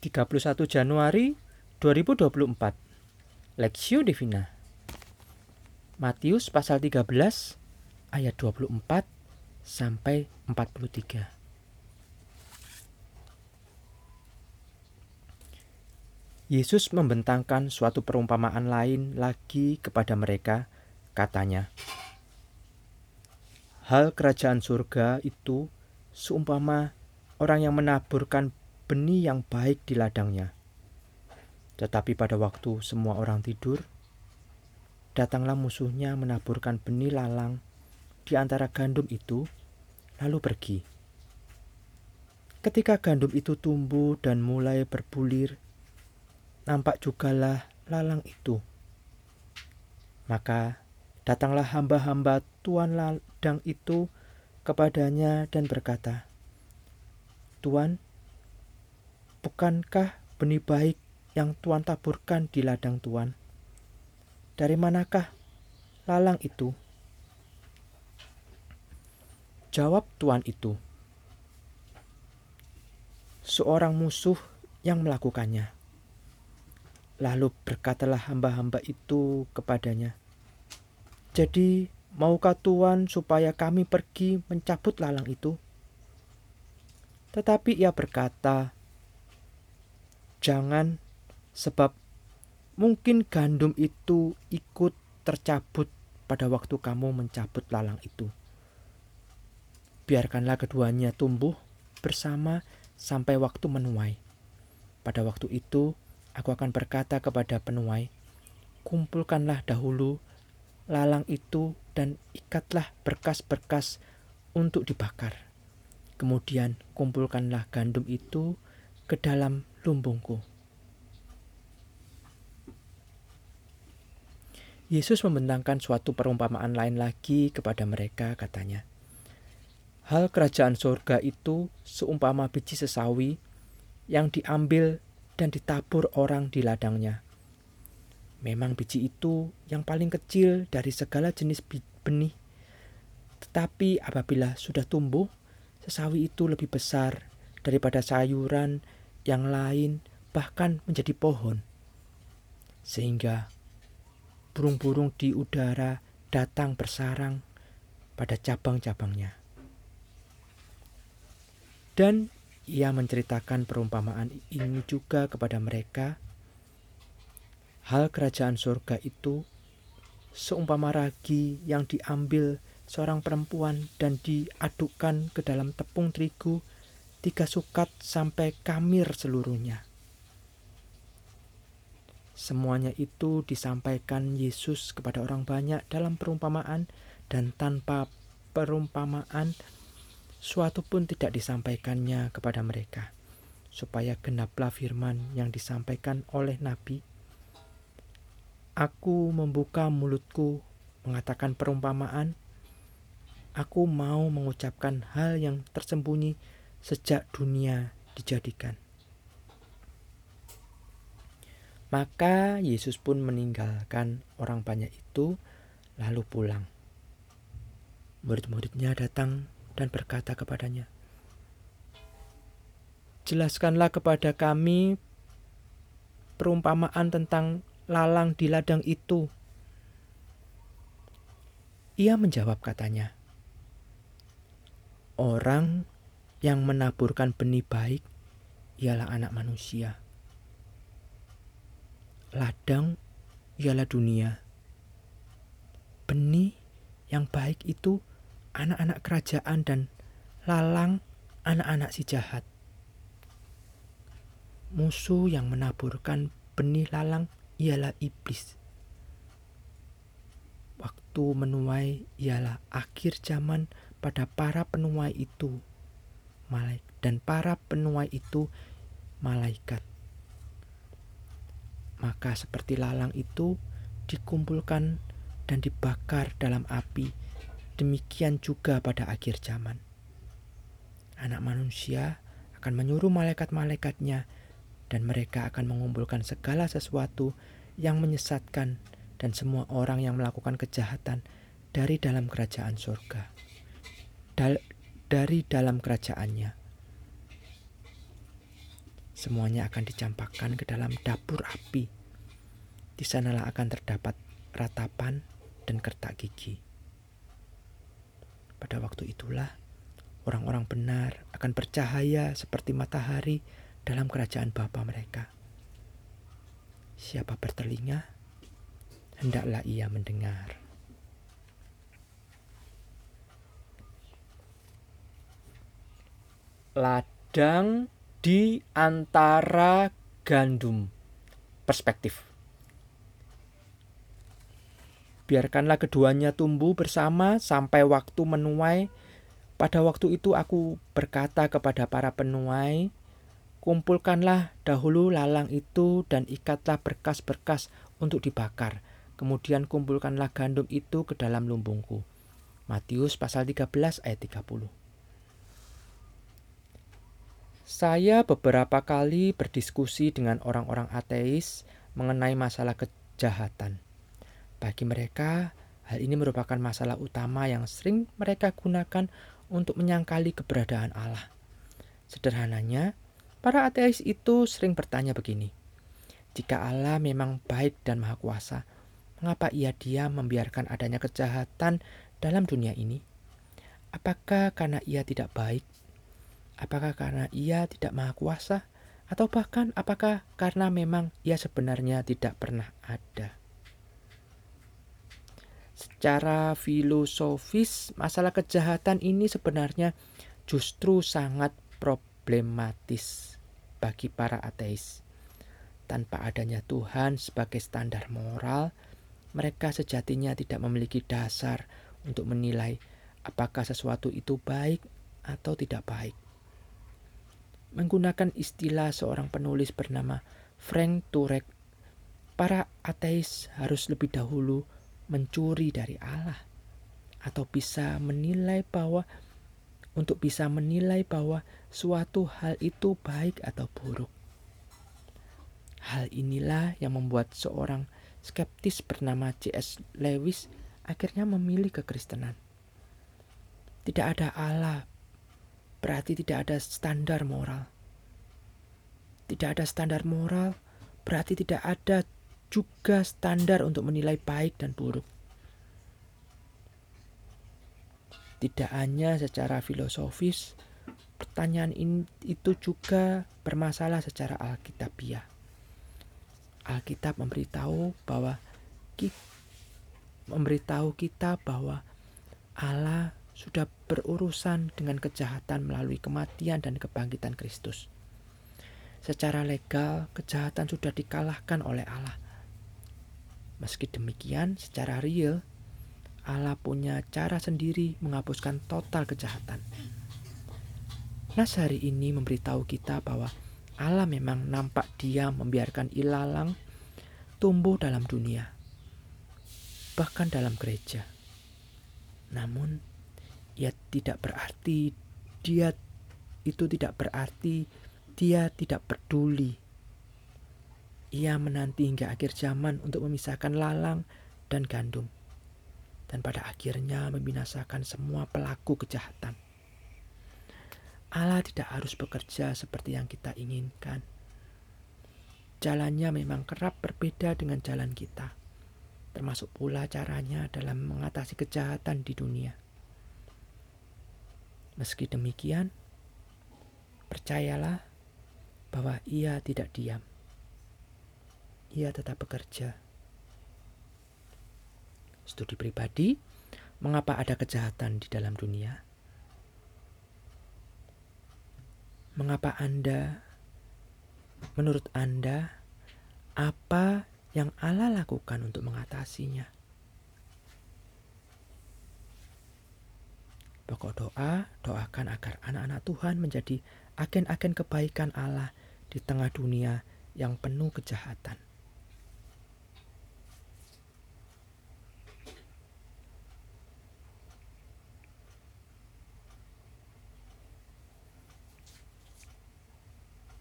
31 Januari 2024 Lexio Divina. Matius pasal 13 ayat 24 sampai 43 Yesus membentangkan suatu perumpamaan lain lagi kepada mereka katanya Hal kerajaan surga itu seumpama orang yang menaburkan benih yang baik di ladangnya. Tetapi pada waktu semua orang tidur, datanglah musuhnya menaburkan benih lalang di antara gandum itu, lalu pergi. Ketika gandum itu tumbuh dan mulai berbulir, nampak jugalah lalang itu. Maka datanglah hamba-hamba tuan ladang itu kepadanya dan berkata, Tuan, Bukankah benih baik yang Tuhan taburkan di ladang Tuhan? Dari manakah lalang itu? Jawab Tuhan itu, seorang musuh yang melakukannya. Lalu berkatalah hamba-hamba itu kepadanya, "Jadi, maukah Tuhan supaya kami pergi mencabut lalang itu?" Tetapi ia berkata, Jangan sebab mungkin gandum itu ikut tercabut pada waktu kamu mencabut lalang itu. Biarkanlah keduanya tumbuh bersama sampai waktu menuai. Pada waktu itu, aku akan berkata kepada penuai, kumpulkanlah dahulu lalang itu dan ikatlah berkas-berkas untuk dibakar. Kemudian kumpulkanlah gandum itu ke dalam lumbungku. Yesus membentangkan suatu perumpamaan lain lagi kepada mereka, katanya. Hal kerajaan surga itu seumpama biji sesawi yang diambil dan ditabur orang di ladangnya. Memang biji itu yang paling kecil dari segala jenis benih. Tetapi apabila sudah tumbuh, sesawi itu lebih besar daripada sayuran yang lain bahkan menjadi pohon. Sehingga burung-burung di udara datang bersarang pada cabang-cabangnya. Dan ia menceritakan perumpamaan ini juga kepada mereka. Hal kerajaan surga itu seumpama ragi yang diambil seorang perempuan dan diadukkan ke dalam tepung terigu tiga sukat sampai kamir seluruhnya. Semuanya itu disampaikan Yesus kepada orang banyak dalam perumpamaan dan tanpa perumpamaan suatu pun tidak disampaikannya kepada mereka supaya genaplah firman yang disampaikan oleh nabi Aku membuka mulutku mengatakan perumpamaan aku mau mengucapkan hal yang tersembunyi sejak dunia dijadikan. Maka Yesus pun meninggalkan orang banyak itu, lalu pulang. Murid-muridnya datang dan berkata kepadanya, "Jelaskanlah kepada kami perumpamaan tentang lalang di ladang itu." Ia menjawab, katanya, "Orang yang menaburkan benih baik ialah anak manusia. Ladang ialah dunia. Benih yang baik itu anak-anak kerajaan dan lalang anak-anak si jahat. Musuh yang menaburkan benih lalang ialah iblis. Waktu menuai ialah akhir zaman pada para penuai itu malaikat dan para penuai itu malaikat. Maka seperti lalang itu dikumpulkan dan dibakar dalam api, demikian juga pada akhir zaman. Anak manusia akan menyuruh malaikat-malaikatnya dan mereka akan mengumpulkan segala sesuatu yang menyesatkan dan semua orang yang melakukan kejahatan dari dalam kerajaan surga. Dari dalam kerajaannya. Semuanya akan dicampakkan ke dalam dapur api. Di sanalah akan terdapat ratapan dan kertak gigi. Pada waktu itulah orang-orang benar akan bercahaya seperti matahari dalam kerajaan Bapa mereka. Siapa bertelinga, hendaklah ia mendengar. Ladang di antara gandum. Perspektif. Biarkanlah keduanya tumbuh bersama sampai waktu menuai. Pada waktu itu aku berkata kepada para penuai, kumpulkanlah dahulu lalang itu dan ikatlah berkas-berkas untuk dibakar Kemudian kumpulkanlah gandum itu ke dalam lumbungku. Matius pasal 13 ayat 30. Saya beberapa kali berdiskusi dengan orang-orang ateis mengenai masalah kejahatan. Bagi mereka, hal ini merupakan masalah utama yang sering mereka gunakan untuk menyangkali keberadaan Allah. Sederhananya, para ateis itu sering bertanya begini: "Jika Allah memang baik dan Maha Kuasa, Mengapa ia diam membiarkan adanya kejahatan dalam dunia ini? Apakah karena ia tidak baik? Apakah karena ia tidak maha kuasa? Atau bahkan apakah karena memang ia sebenarnya tidak pernah ada? Secara filosofis, masalah kejahatan ini sebenarnya justru sangat problematis bagi para ateis. Tanpa adanya Tuhan sebagai standar moral, mereka sejatinya tidak memiliki dasar untuk menilai apakah sesuatu itu baik atau tidak baik. Menggunakan istilah seorang penulis bernama Frank Turek, para ateis harus lebih dahulu mencuri dari Allah atau bisa menilai bahwa untuk bisa menilai bahwa suatu hal itu baik atau buruk. Hal inilah yang membuat seorang skeptis bernama C.S. Lewis akhirnya memilih kekristenan. Tidak ada Allah, berarti tidak ada standar moral. Tidak ada standar moral, berarti tidak ada juga standar untuk menilai baik dan buruk. Tidak hanya secara filosofis, pertanyaan ini itu juga bermasalah secara alkitabiah. Alkitab memberitahu bahwa kita, memberitahu kita bahwa Allah sudah berurusan dengan kejahatan melalui kematian dan kebangkitan Kristus. Secara legal, kejahatan sudah dikalahkan oleh Allah. Meski demikian, secara real, Allah punya cara sendiri menghapuskan total kejahatan. Nas hari ini memberitahu kita bahwa Allah memang nampak diam membiarkan ilalang tumbuh dalam dunia, bahkan dalam gereja. Namun, ia tidak berarti dia itu tidak berarti dia tidak peduli. Ia menanti hingga akhir zaman untuk memisahkan lalang dan gandum, dan pada akhirnya membinasakan semua pelaku kejahatan. Allah tidak harus bekerja seperti yang kita inginkan. Jalannya memang kerap berbeda dengan jalan kita, termasuk pula caranya dalam mengatasi kejahatan di dunia. Meski demikian, percayalah bahwa Ia tidak diam. Ia tetap bekerja. Studi pribadi, mengapa ada kejahatan di dalam dunia? Mengapa Anda, menurut Anda, apa yang Allah lakukan untuk mengatasinya? Pokok doa, doakan agar anak-anak Tuhan menjadi agen-agen kebaikan Allah di tengah dunia yang penuh kejahatan.